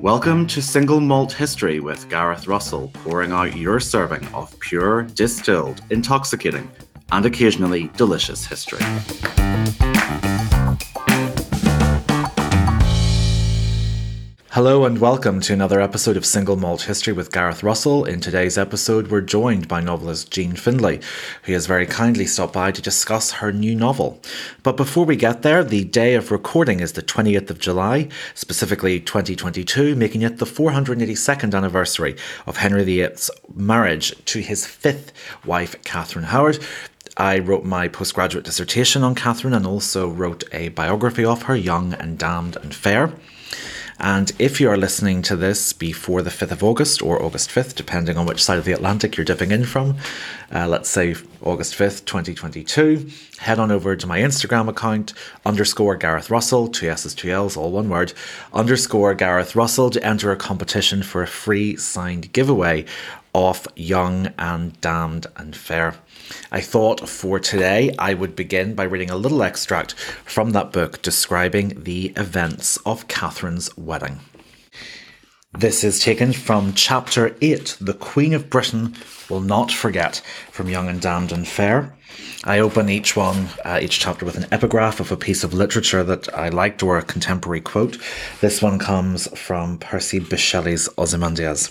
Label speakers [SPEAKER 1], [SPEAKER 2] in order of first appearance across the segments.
[SPEAKER 1] Welcome to Single Malt History with Gareth Russell, pouring out your serving of pure, distilled, intoxicating, and occasionally delicious history. Hello and welcome to another episode of Single Malt History with Gareth Russell. In today's episode, we're joined by novelist Jean Findlay, who has very kindly stopped by to discuss her new novel. But before we get there, the day of recording is the 20th of July, specifically 2022, making it the 482nd anniversary of Henry VIII's marriage to his fifth wife, Catherine Howard. I wrote my postgraduate dissertation on Catherine and also wrote a biography of her, Young and Damned and Fair. And if you are listening to this before the 5th of August or August 5th, depending on which side of the Atlantic you're dipping in from, uh, let's say August 5th, 2022, head on over to my Instagram account, underscore Gareth Russell, two S's, two L's, all one word, underscore Gareth Russell to enter a competition for a free signed giveaway of Young and Damned and Fair. I thought for today I would begin by reading a little extract from that book describing the events of Catherine's wedding. This is taken from chapter 8 The Queen of Britain Will Not Forget from Young and Damned and Fair. I open each one, uh, each chapter with an epigraph of a piece of literature that I liked or a contemporary quote. This one comes from Percy Bysshe Ozymandias.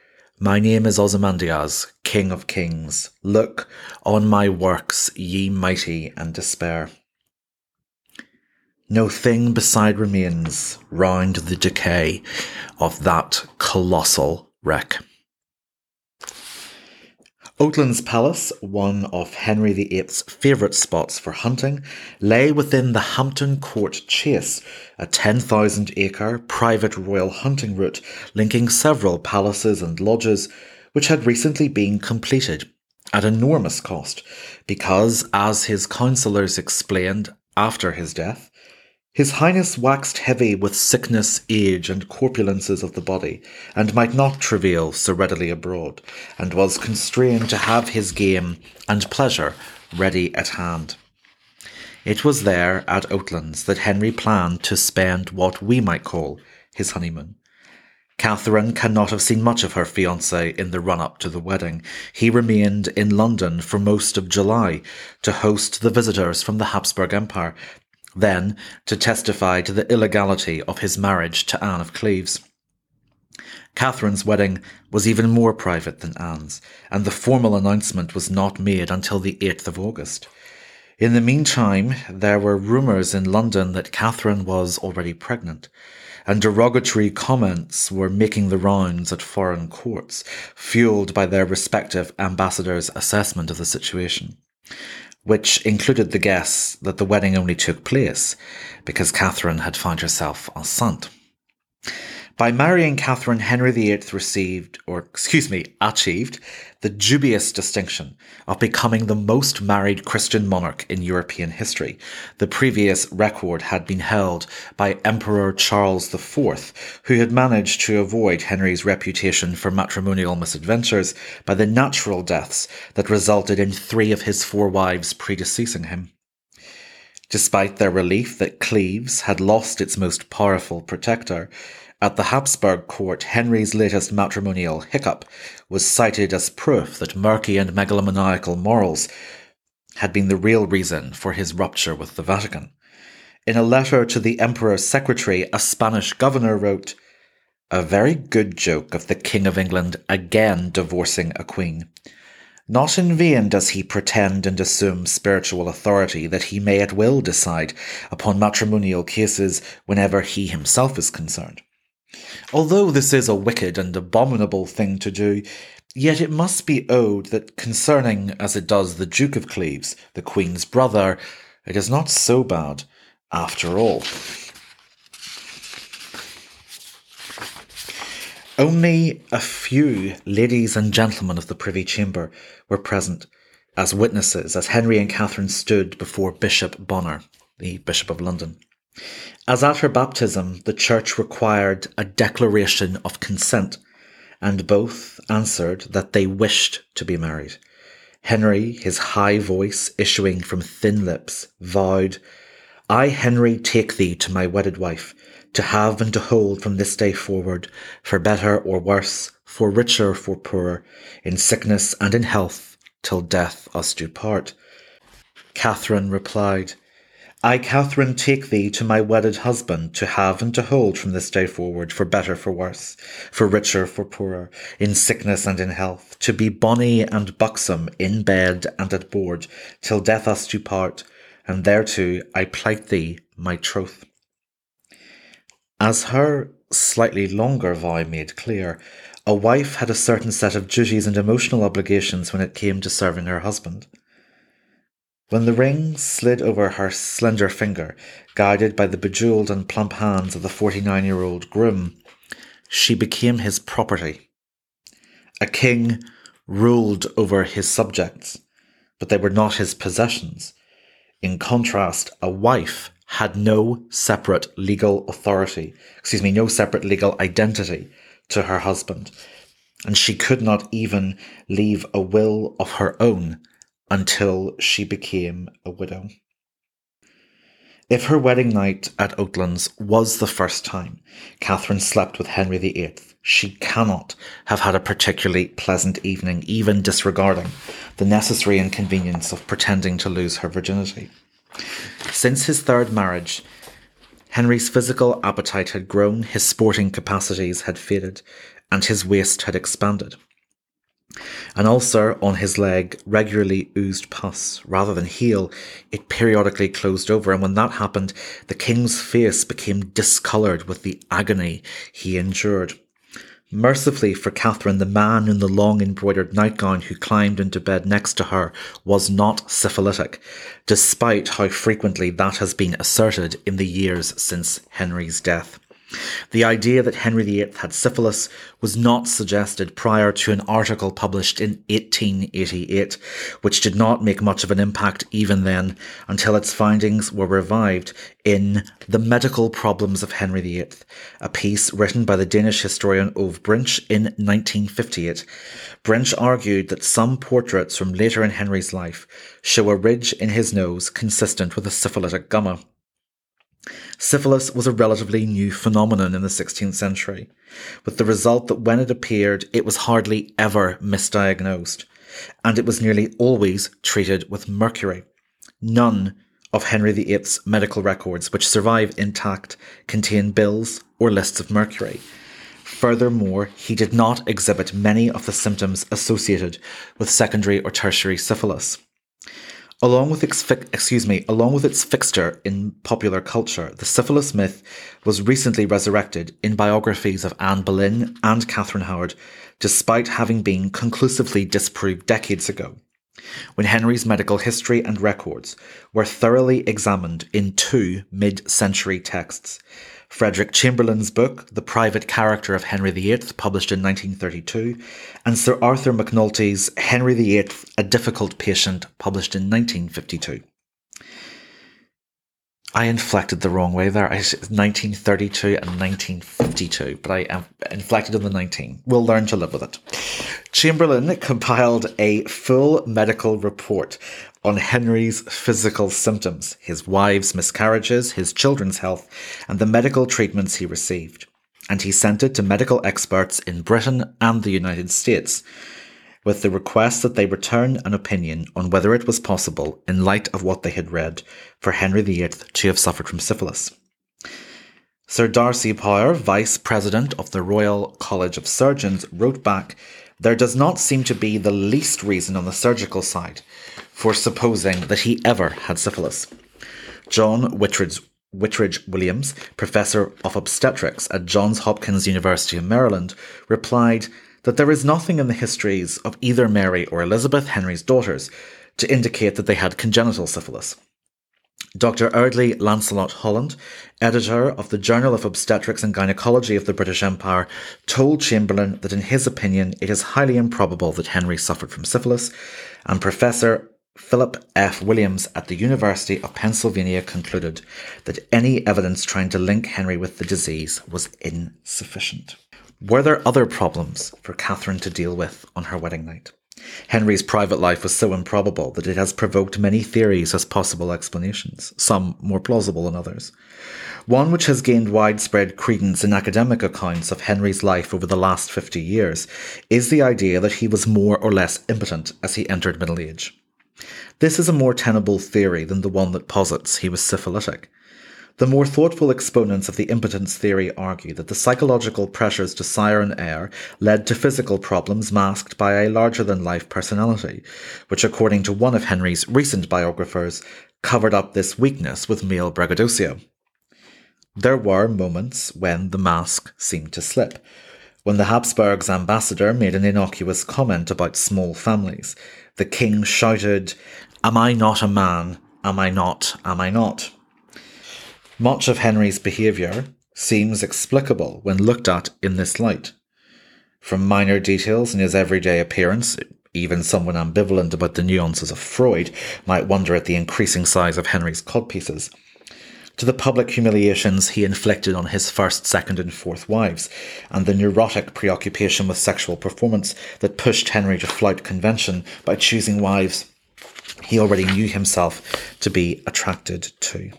[SPEAKER 1] my name is Ozymandias, King of Kings. Look on my works, ye mighty, and despair. No thing beside remains round the decay of that colossal wreck. Oatlands Palace, one of Henry VIII's favourite spots for hunting, lay within the Hampton Court Chase, a 10,000 acre private royal hunting route linking several palaces and lodges, which had recently been completed at enormous cost because, as his councillors explained after his death, his Highness waxed heavy with sickness, age, and corpulences of the body, and might not travail so readily abroad, and was constrained to have his game and pleasure ready at hand. It was there at Oatlands that Henry planned to spend what we might call his honeymoon. Catherine cannot have seen much of her fiance in the run up to the wedding. He remained in London for most of July to host the visitors from the Habsburg Empire then to testify to the illegality of his marriage to Anne of Cleves. Catherine's wedding was even more private than Anne's, and the formal announcement was not made until the 8th of August. In the meantime, there were rumours in London that Catherine was already pregnant, and derogatory comments were making the rounds at foreign courts, fueled by their respective ambassadors' assessment of the situation which included the guess that the wedding only took place because Catherine had found herself enceinte. By marrying Catherine, Henry VIII received, or excuse me, achieved, the dubious distinction of becoming the most married Christian monarch in European history. The previous record had been held by Emperor Charles IV, who had managed to avoid Henry's reputation for matrimonial misadventures by the natural deaths that resulted in three of his four wives predeceasing him. Despite their relief that Cleves had lost its most powerful protector, at the Habsburg court, Henry's latest matrimonial hiccup was cited as proof that murky and megalomaniacal morals had been the real reason for his rupture with the Vatican. In a letter to the Emperor's secretary, a Spanish governor wrote, A very good joke of the King of England again divorcing a queen. Not in vain does he pretend and assume spiritual authority that he may at will decide upon matrimonial cases whenever he himself is concerned. Although this is a wicked and abominable thing to do, yet it must be owned that concerning, as it does, the Duke of Cleves, the Queen's brother, it is not so bad after all. Only a few ladies and gentlemen of the Privy Chamber were present as witnesses as Henry and Catherine stood before Bishop Bonner, the Bishop of London. As at her baptism, the Church required a declaration of consent, and both answered that they wished to be married. Henry, his high voice issuing from thin lips, vowed, I, Henry, take thee to my wedded wife, to have and to hold from this day forward, for better or worse, for richer, or for poorer, in sickness and in health, till death us do part. Catherine replied, I, Catherine, take thee to my wedded husband, to have and to hold from this day forward, for better, for worse, for richer, for poorer, in sickness and in health, to be bonny and buxom in bed and at board, till death us do part, and thereto I plight thee my troth. As her slightly longer vow made clear, a wife had a certain set of duties and emotional obligations when it came to serving her husband. When the ring slid over her slender finger, guided by the bejewelled and plump hands of the forty nine year old groom, she became his property. A king ruled over his subjects, but they were not his possessions. In contrast, a wife had no separate legal authority, excuse me, no separate legal identity to her husband. And she could not even leave a will of her own until she became a widow. If her wedding night at Oatlands was the first time Catherine slept with Henry VIII, she cannot have had a particularly pleasant evening, even disregarding the necessary inconvenience of pretending to lose her virginity. Since his third marriage, Henry's physical appetite had grown, his sporting capacities had faded, and his waist had expanded. An ulcer on his leg regularly oozed pus. Rather than heal, it periodically closed over, and when that happened, the king's face became discoloured with the agony he endured. Mercifully for Catherine, the man in the long embroidered nightgown who climbed into bed next to her was not syphilitic, despite how frequently that has been asserted in the years since Henry's death. The idea that Henry VIII had syphilis was not suggested prior to an article published in 1888, which did not make much of an impact even then until its findings were revived in The Medical Problems of Henry VIII, a piece written by the Danish historian Ove Brinch in 1958. Brinch argued that some portraits from later in Henry's life show a ridge in his nose consistent with a syphilitic gumma. Syphilis was a relatively new phenomenon in the 16th century, with the result that when it appeared, it was hardly ever misdiagnosed, and it was nearly always treated with mercury. None of Henry VIII's medical records, which survive intact, contain bills or lists of mercury. Furthermore, he did not exhibit many of the symptoms associated with secondary or tertiary syphilis. Along with its excuse me, along with its fixture in popular culture, the syphilis myth was recently resurrected in biographies of Anne Boleyn and Catherine Howard, despite having been conclusively disproved decades ago. When Henry's medical history and records were thoroughly examined in two mid century texts, Frederick Chamberlain's book, The Private Character of Henry VIII, published in 1932, and Sir Arthur MacNalty's Henry VIII, A Difficult Patient, published in 1952. I inflected the wrong way there. I 1932 and 1952, but I am inflected on the 19. We'll learn to live with it. Chamberlain compiled a full medical report on Henry's physical symptoms, his wife's miscarriages, his children's health, and the medical treatments he received. And he sent it to medical experts in Britain and the United States, with the request that they return an opinion on whether it was possible, in light of what they had read, for Henry VIII to have suffered from syphilis. Sir D'Arcy Power, Vice President of the Royal College of Surgeons, wrote back There does not seem to be the least reason on the surgical side for supposing that he ever had syphilis. John Whitridge, Wittridge Williams, professor of obstetrics at Johns Hopkins University in Maryland, replied that there is nothing in the histories of either Mary or Elizabeth, Henry's daughters, to indicate that they had congenital syphilis. Dr. Eardley Lancelot Holland, editor of the Journal of Obstetrics and Gynecology of the British Empire, told Chamberlain that in his opinion it is highly improbable that Henry suffered from syphilis, and Professor Philip F. Williams at the University of Pennsylvania concluded that any evidence trying to link Henry with the disease was insufficient. Were there other problems for Catherine to deal with on her wedding night? Henry's private life was so improbable that it has provoked many theories as possible explanations, some more plausible than others. One which has gained widespread credence in academic accounts of Henry's life over the last 50 years is the idea that he was more or less impotent as he entered middle age. This is a more tenable theory than the one that posits he was syphilitic. The more thoughtful exponents of the impotence theory argue that the psychological pressures to sire an heir led to physical problems masked by a larger than life personality, which, according to one of Henry's recent biographers, covered up this weakness with male braggadocio. There were moments when the mask seemed to slip. When the Habsburgs' ambassador made an innocuous comment about small families, the king shouted, Am I not a man? Am I not? Am I not? Much of Henry's behaviour seems explicable when looked at in this light. From minor details in his everyday appearance, even someone ambivalent about the nuances of Freud might wonder at the increasing size of Henry's codpieces, to the public humiliations he inflicted on his first, second, and fourth wives, and the neurotic preoccupation with sexual performance that pushed Henry to flout convention by choosing wives he already knew himself to be attracted to.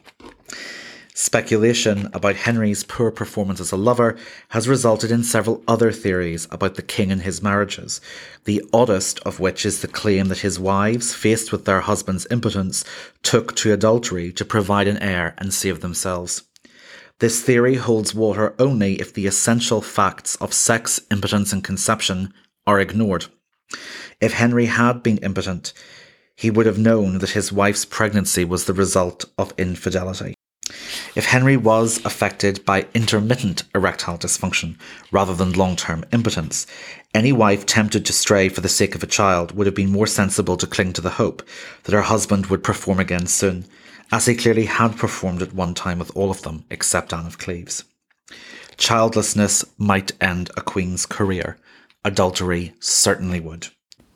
[SPEAKER 1] Speculation about Henry's poor performance as a lover has resulted in several other theories about the king and his marriages, the oddest of which is the claim that his wives, faced with their husband's impotence, took to adultery to provide an heir and save themselves. This theory holds water only if the essential facts of sex, impotence, and conception are ignored. If Henry had been impotent, he would have known that his wife's pregnancy was the result of infidelity. If Henry was affected by intermittent erectile dysfunction rather than long term impotence, any wife tempted to stray for the sake of a child would have been more sensible to cling to the hope that her husband would perform again soon, as he clearly had performed at one time with all of them except Anne of Cleves. Childlessness might end a queen's career. Adultery certainly would.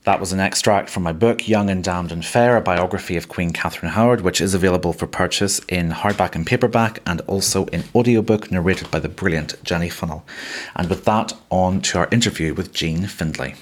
[SPEAKER 1] That was an extract from my book, Young and Damned and Fair, a biography of Queen Catherine Howard, which is available for purchase in hardback and paperback and also in audiobook narrated by the brilliant Jenny Funnell. And with that, on to our interview with Jean Findlay.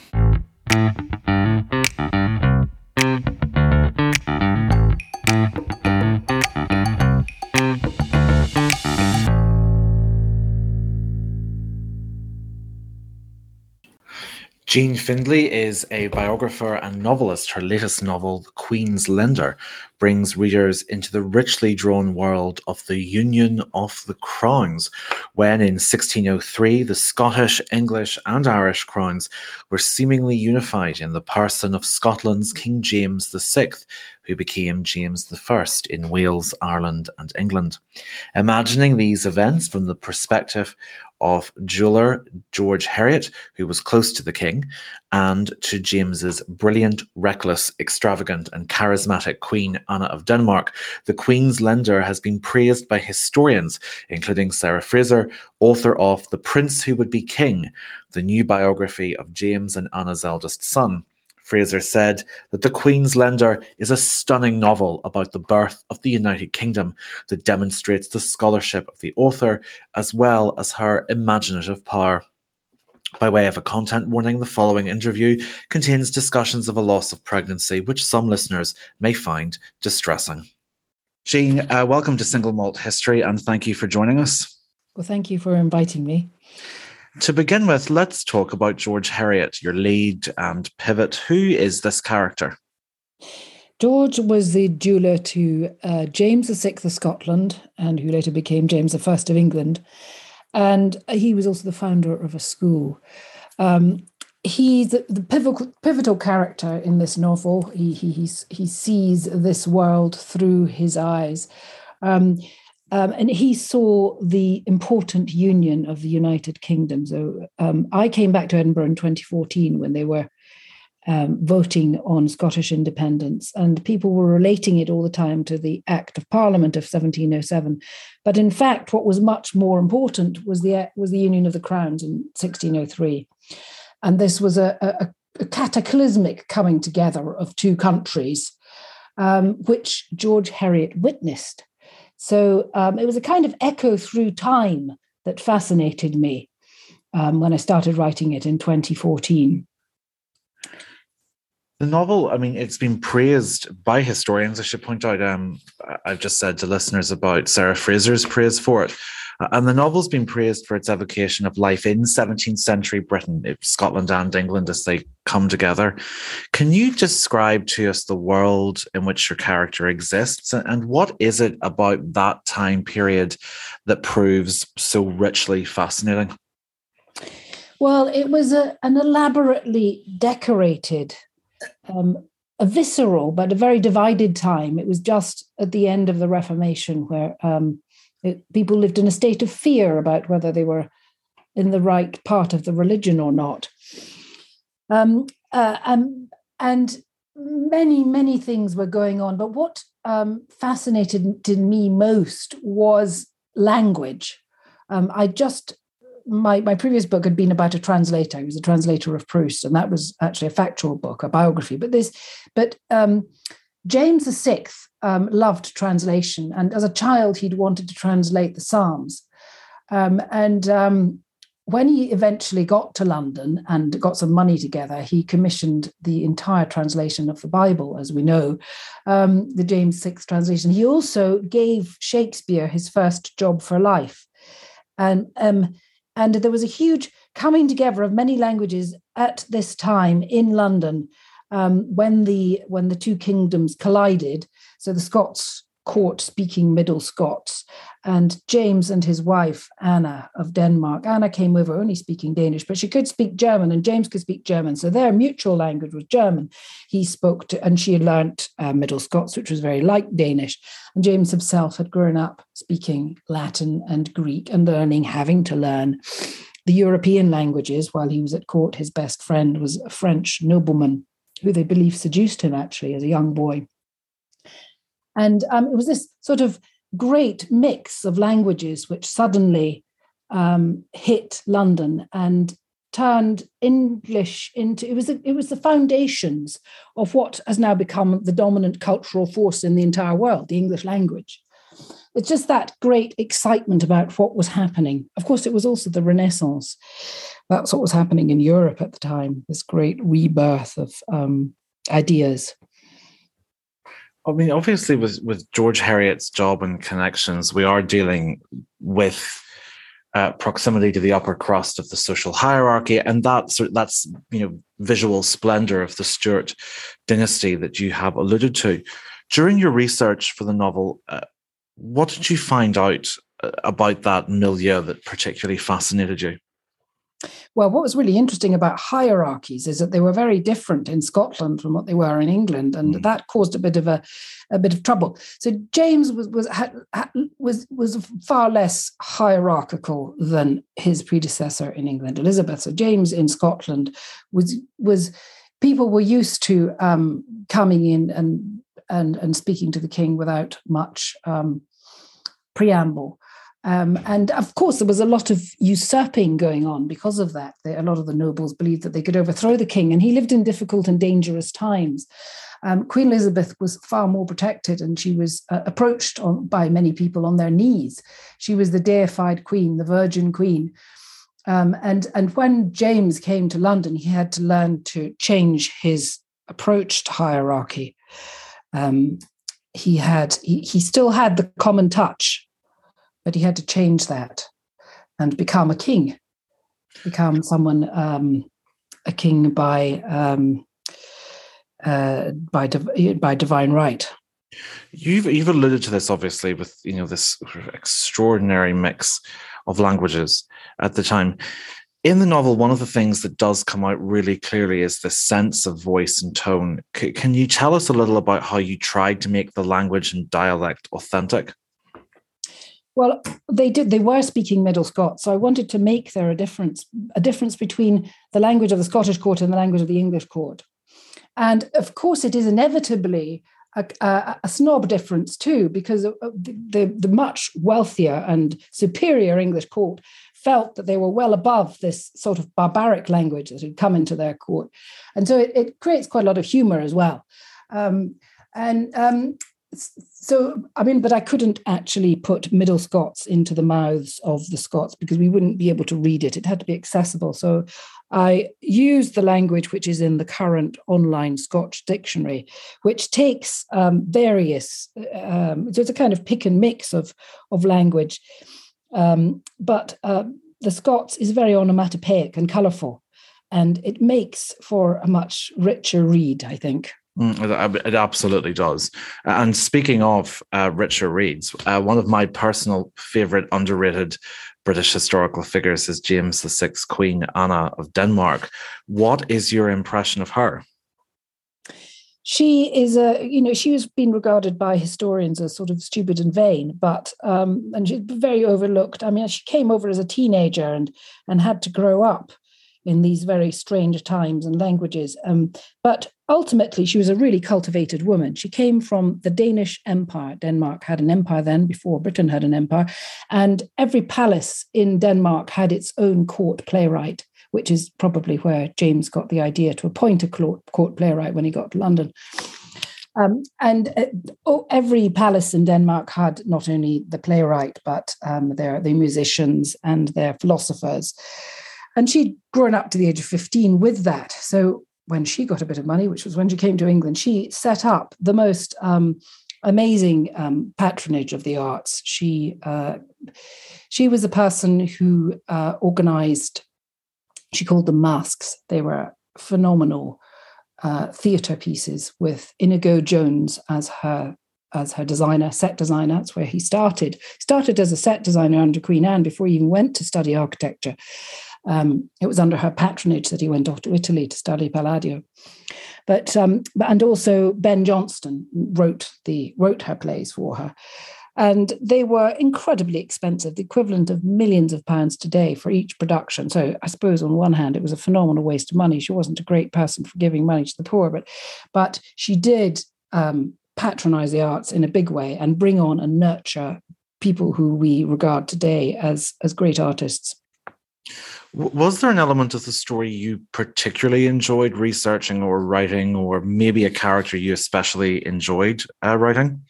[SPEAKER 1] Jean Findlay is a biographer and novelist. Her latest novel, The Queen's Lender, brings readers into the richly drawn world of the Union of the Crowns, when in 1603 the Scottish, English, and Irish crowns were seemingly unified in the person of Scotland's King James VI, who became James I in Wales, Ireland, and England. Imagining these events from the perspective of jeweler George Heriot, who was close to the king, and to James's brilliant, reckless, extravagant, and charismatic Queen Anna of Denmark, the Queen's Lender has been praised by historians, including Sarah Fraser, author of The Prince Who Would Be King, the new biography of James and Anna's eldest son. Fraser said that The Queen's Lender is a stunning novel about the birth of the United Kingdom that demonstrates the scholarship of the author as well as her imaginative power. By way of a content warning, the following interview contains discussions of a loss of pregnancy, which some listeners may find distressing. Jean, uh, welcome to Single Malt History and thank you for joining us.
[SPEAKER 2] Well, thank you for inviting me.
[SPEAKER 1] To begin with, let's talk about George Heriot, your lead and pivot. Who is this character?
[SPEAKER 2] George was the jeweler to uh, James VI of Scotland, and who later became James I of England. And he was also the founder of a school. Um, he's the pivotal, pivotal character in this novel. He, he, he sees this world through his eyes. Um, um, and he saw the important union of the United Kingdom. So um, I came back to Edinburgh in 2014 when they were um, voting on Scottish independence, and people were relating it all the time to the Act of Parliament of 1707. But in fact, what was much more important was the was the Union of the Crowns in 1603, and this was a, a, a cataclysmic coming together of two countries, um, which George Heriot witnessed. So um, it was a kind of echo through time that fascinated me um, when I started writing it in 2014.
[SPEAKER 1] The novel, I mean, it's been praised by historians. I should point out, um, I've just said to listeners about Sarah Fraser's praise for it. And the novel's been praised for its evocation of life in 17th century Britain, Scotland and England as they come together. Can you describe to us the world in which your character exists? And what is it about that time period that proves so richly fascinating?
[SPEAKER 2] Well, it was a, an elaborately decorated um, a visceral but a very divided time. It was just at the end of the Reformation where um, it, people lived in a state of fear about whether they were in the right part of the religion or not. Um, uh, um, and many, many things were going on. But what um, fascinated me most was language. Um, I just my, my previous book had been about a translator. He was a translator of Proust, and that was actually a factual book, a biography. But this, but um, James VI um, loved translation, and as a child, he'd wanted to translate the Psalms. Um, and um, when he eventually got to London and got some money together, he commissioned the entire translation of the Bible, as we know, um, the James VI translation. He also gave Shakespeare his first job for life. And um, and there was a huge coming together of many languages at this time in London um, when the when the two kingdoms collided. So the Scots court speaking Middle Scots, and James and his wife Anna of Denmark. Anna came over only speaking Danish, but she could speak German, and James could speak German. So their mutual language was German. He spoke to, and she had learnt uh, Middle Scots, which was very like Danish. And James himself had grown up speaking Latin and Greek and learning, having to learn the European languages while he was at court. His best friend was a French nobleman who they believe seduced him actually as a young boy. And um, it was this sort of great mix of languages which suddenly um, hit London and turned English into it was a, it was the foundations of what has now become the dominant cultural force in the entire world, the English language. It's just that great excitement about what was happening. Of course, it was also the Renaissance. That's what was happening in Europe at the time. This great rebirth of um, ideas.
[SPEAKER 1] I mean, obviously, with with George Heriot's job and connections, we are dealing with uh, proximity to the upper crust of the social hierarchy, and that's that's you know visual splendor of the Stuart dynasty that you have alluded to. During your research for the novel, uh, what did you find out uh, about that milieu that particularly fascinated you?
[SPEAKER 2] Well, what was really interesting about hierarchies is that they were very different in Scotland from what they were in England, and mm. that caused a bit of a, a bit of trouble. So James was was was was far less hierarchical than his predecessor in England, Elizabeth. So James in Scotland was was people were used to um, coming in and and and speaking to the king without much um, preamble. Um, and of course, there was a lot of usurping going on because of that. a lot of the nobles believed that they could overthrow the king, and he lived in difficult and dangerous times. Um, Queen Elizabeth was far more protected, and she was uh, approached on, by many people on their knees. She was the deified queen, the Virgin Queen. Um, and, and when James came to London, he had to learn to change his approach to hierarchy. Um, he had he, he still had the common touch but he had to change that and become a king, become someone um, a king by um, uh, by by divine right.
[SPEAKER 1] You've you've alluded to this obviously with you know this extraordinary mix of languages at the time. In the novel, one of the things that does come out really clearly is the sense of voice and tone. C- can you tell us a little about how you tried to make the language and dialect authentic?
[SPEAKER 2] Well, they did. They were speaking Middle Scots, so I wanted to make there a difference, a difference between the language of the Scottish court and the language of the English court. And of course, it is inevitably a, a, a, snob difference too, because uh, the, the, the, much wealthier and superior English court felt that they were well above this sort of barbaric language that had come into their court. And so it, it creates quite a lot of humor as well. Um, and um, so, I mean, but I couldn't actually put Middle Scots into the mouths of the Scots because we wouldn't be able to read it. It had to be accessible. So I used the language which is in the current online Scotch dictionary, which takes um, various, um, so it's a kind of pick and mix of, of language. Um, but uh, the Scots is very onomatopoeic and colourful, and it makes for a much richer read, I think.
[SPEAKER 1] Mm, it absolutely does. And speaking of uh, richer reads, uh, one of my personal favorite underrated British historical figures is James VI Queen Anna of Denmark. What is your impression of her?
[SPEAKER 2] She is a, you know, she has been regarded by historians as sort of stupid and vain, but um, and she's very overlooked. I mean, she came over as a teenager and and had to grow up in these very strange times and languages. Um, but ultimately, she was a really cultivated woman. She came from the Danish Empire. Denmark had an empire then before Britain had an empire. And every palace in Denmark had its own court playwright, which is probably where James got the idea to appoint a court playwright when he got to London. Um, and uh, oh, every palace in Denmark had not only the playwright, but um, their, the musicians and their philosophers. And she'd grown up to the age of 15 with that. So when she got a bit of money, which was when she came to England, she set up the most um, amazing um, patronage of the arts. She uh, she was a person who uh, organized. She called them masques. They were phenomenal uh, theatre pieces with Inigo Jones as her as her designer, set designer. That's where he started. Started as a set designer under Queen Anne before he even went to study architecture. Um, it was under her patronage that he went off to Italy to study Palladio. But um, and also Ben Jonson wrote the wrote her plays for her. And they were incredibly expensive, the equivalent of millions of pounds today for each production. So I suppose on one hand, it was a phenomenal waste of money. She wasn't a great person for giving money to the poor, but but she did um, patronize the arts in a big way and bring on and nurture people who we regard today as as great artists.
[SPEAKER 1] Was there an element of the story you particularly enjoyed researching or writing, or maybe a character you especially enjoyed uh, writing?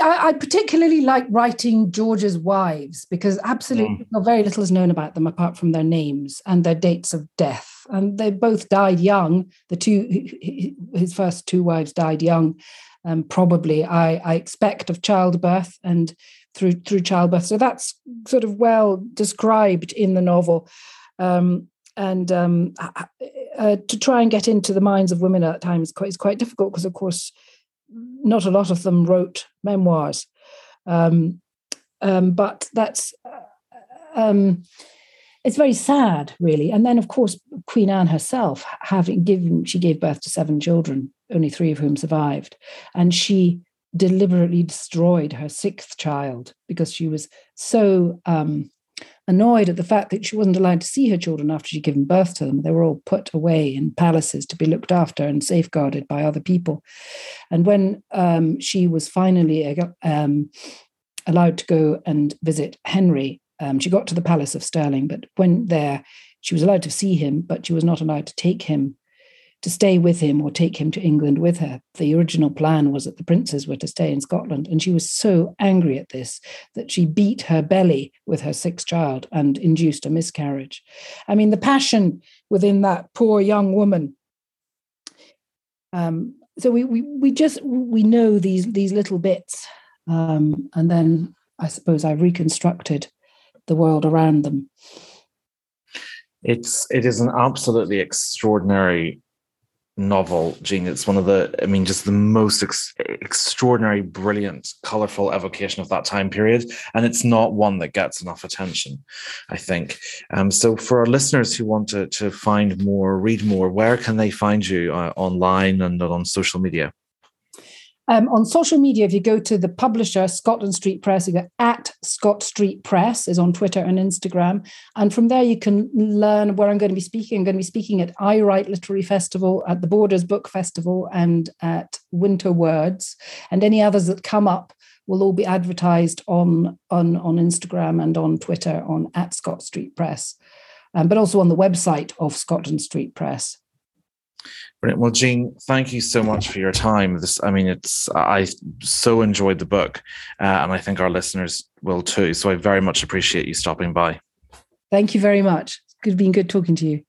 [SPEAKER 2] I, I, particularly like writing George's wives because absolutely mm. very little is known about them apart from their names and their dates of death. And they both died young. The two, his first two wives died young, um, probably I, I expect of childbirth and through through childbirth. So that's sort of well described in the novel. Um, and um, uh, to try and get into the minds of women at times is quite, is quite difficult because, of course, not a lot of them wrote memoirs. Um, um but that's uh, um, it's very sad, really. And then, of course, Queen Anne herself, having given, she gave birth to seven children, only three of whom survived, and she deliberately destroyed her sixth child because she was so um, annoyed at the fact that she wasn't allowed to see her children after she'd given birth to them. They were all put away in palaces to be looked after and safeguarded by other people. And when um, she was finally uh, um, allowed to go and visit Henry, um, she got to the Palace of Stirling, but when there, she was allowed to see him, but she was not allowed to take him to stay with him or take him to England with her. The original plan was that the princes were to stay in Scotland. And she was so angry at this that she beat her belly with her sixth child and induced a miscarriage. I mean, the passion within that poor young woman. Um, so we, we we just we know these these little bits, um, and then I suppose I reconstructed the world around them.
[SPEAKER 1] It's it is an absolutely extraordinary novel, Jean. It's one of the, I mean, just the most ex- extraordinary, brilliant, colorful evocation of that time period. And it's not one that gets enough attention, I think. Um, so, for our listeners who want to, to find more, read more, where can they find you uh, online and on social media?
[SPEAKER 2] Um, on social media, if you go to the publisher, Scotland Street Press, you go at Scott Street Press is on Twitter and Instagram. And from there, you can learn where I'm going to be speaking. I'm going to be speaking at Aye Write Literary Festival, at the Borders Book Festival, and at Winter Words. And any others that come up will all be advertised on, on, on Instagram and on Twitter on at Scott Street Press, um, but also on the website of Scotland Street Press.
[SPEAKER 1] Brilliant. Well, Jean, thank you so much for your time. This, I mean, it's I so enjoyed the book, uh, and I think our listeners will too. So I very much appreciate you stopping by.
[SPEAKER 2] Thank you very much. It's been good talking to you.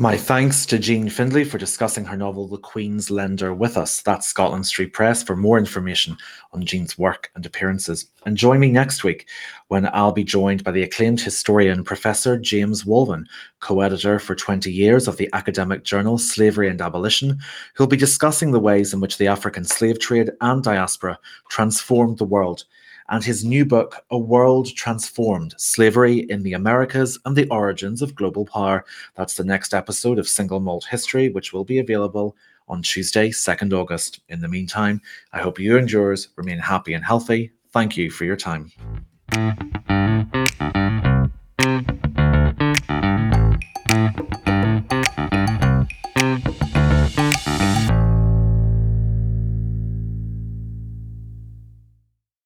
[SPEAKER 1] My thanks to Jean Findlay for discussing her novel The Queen's Lender with us. That's Scotland Street Press for more information on Jean's work and appearances. And join me next week when I'll be joined by the acclaimed historian Professor James Walvin, co editor for 20 years of the academic journal Slavery and Abolition, who'll be discussing the ways in which the African slave trade and diaspora transformed the world and his new book, A World Transformed Slavery in the Americas and the Origins of Global Power. That's the next episode of Single Malt History, which will be available on Tuesday, 2nd August. In the meantime, I hope you and yours remain happy and healthy. Thank you for your time.